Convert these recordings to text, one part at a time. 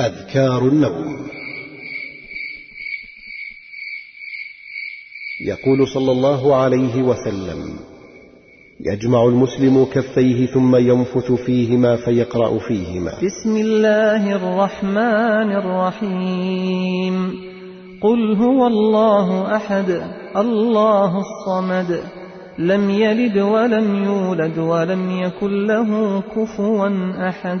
أذكار النوم. يقول صلى الله عليه وسلم يجمع المسلم كفيه ثم ينفث فيهما فيقرأ فيهما. بسم الله الرحمن الرحيم. قل هو الله أحد الله الصمد لم يلد ولم يولد ولم يكن له كفوا أحد.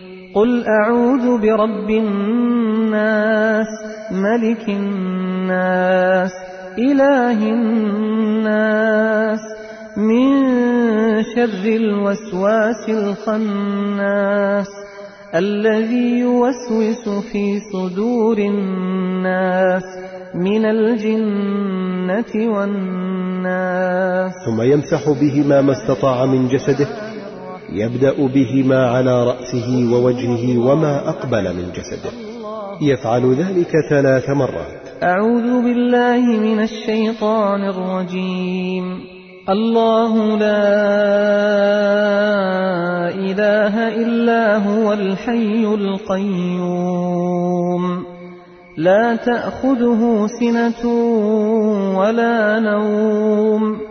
قل أعوذ برب الناس ملك الناس إله الناس من شر الوسواس الخناس الذي يوسوس في صدور الناس من الجنة والناس ثم يمسح بهما ما استطاع من جسده يبدأ بهما على رأسه ووجهه وما أقبل من جسده. يفعل ذلك ثلاث مرات. أعوذ بالله من الشيطان الرجيم. الله لا إله إلا هو الحي القيوم. لا تأخذه سنة ولا نوم.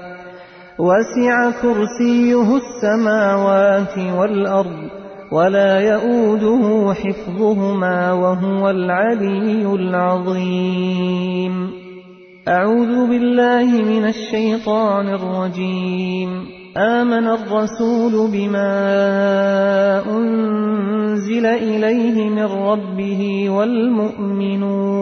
وسع كرسيه السماوات والأرض ولا يؤوده حفظهما وهو العلي العظيم. أعوذ بالله من الشيطان الرجيم. آمن الرسول بما أنزل إليه من ربه والمؤمنون.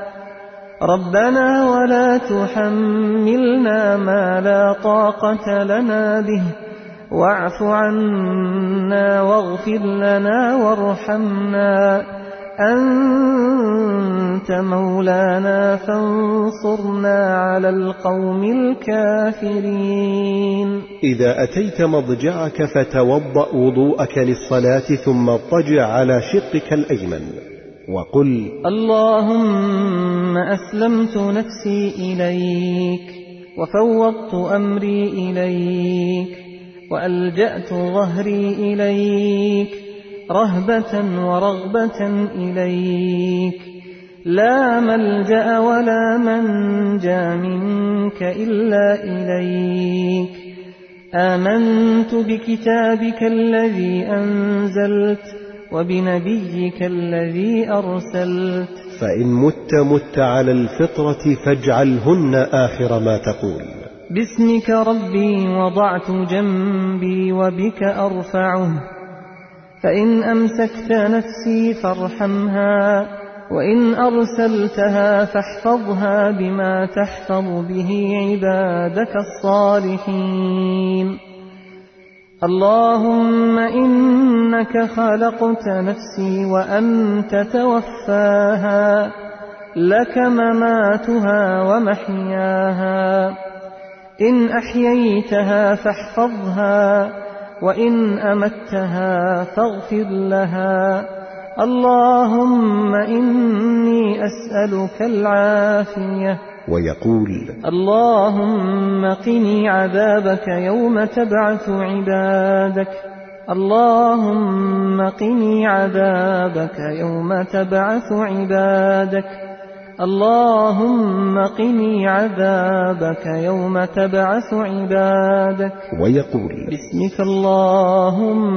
ربنا ولا تحملنا ما لا طاقة لنا به. واعف عنا واغفر لنا وارحمنا. أنت مولانا فانصرنا على القوم الكافرين. إذا أتيت مضجعك فتوضأ وضوءك للصلاة ثم اضطجع على شقك الأيمن. وقل اللهم أسلمت نفسي إليك وفوضت أمري إليك وألجأت ظهري إليك رهبة ورغبة إليك لا ملجأ ولا منجى منك إلا إليك آمنت بكتابك الذي أنزلت وبنبيك الذي أرسلت. فإن مت مت على الفطرة فاجعلهن آخر ما تقول. باسمك ربي وضعت جنبي وبك أرفعه. فإن أمسكت نفسي فارحمها وإن أرسلتها فاحفظها بما تحفظ به عبادك الصالحين. اللهم إنك خلقت نفسي وأنت توفاها لك مماتها ومحياها. إن أحييتها فاحفظها وإن أمتها فاغفر لها. اللهم إني أسألك العافية. ويقول اللهم قني عذابك يوم تبعث عبادك. اللهم قني عذابك يوم تبعث عبادك. اللهم قني عذابك يوم تبعث عبادك. ويقول باسمك اللهم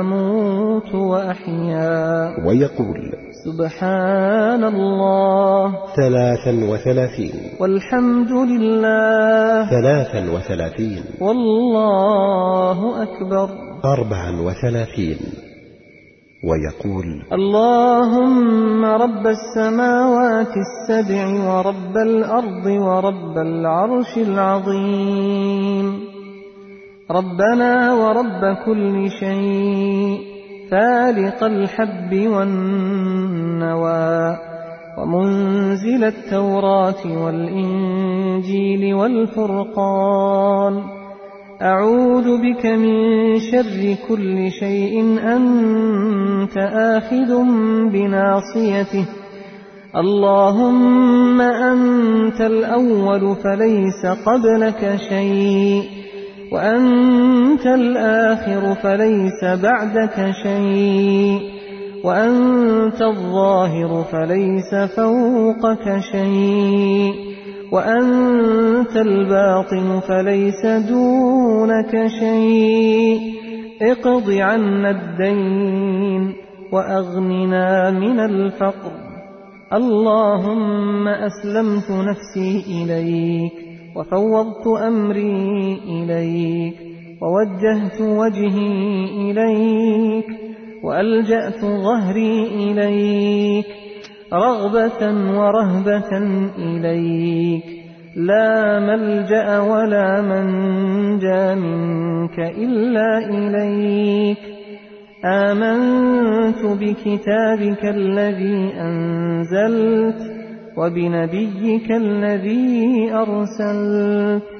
أموت وأحيا. ويقول سبحان الله ثلاثا وثلاثين. والحمد لله. ثلاثا وثلاثين. والله أكبر. أربعا وثلاثين. ويقول اللهم رب السماوات السبع ورب الأرض ورب العرش العظيم. ربنا ورب كل شيء فالق الحب والنوى ومنزل التوراة والإنجيل والفرقان أعوذ بك من شر كل شيء أنت آخذ بناصيته اللهم أنت الأول فليس قبلك شيء وأنت الآخر فليس بعدك شيء وأنت الظاهر فليس فوقك شيء وأنت الباطن فليس دونك شيء اقض عنا الدين وأغننا من الفقر اللهم أسلمت نفسي إليك وفوضت أمري إليك ووجهت وجهي إليك وألجأت ظهري إليك رغبة ورهبة إليك لا ملجأ ولا منجى منك إلا إليك آمنت بكتابك الذي أنزلت وبنبيك الذي أرسلت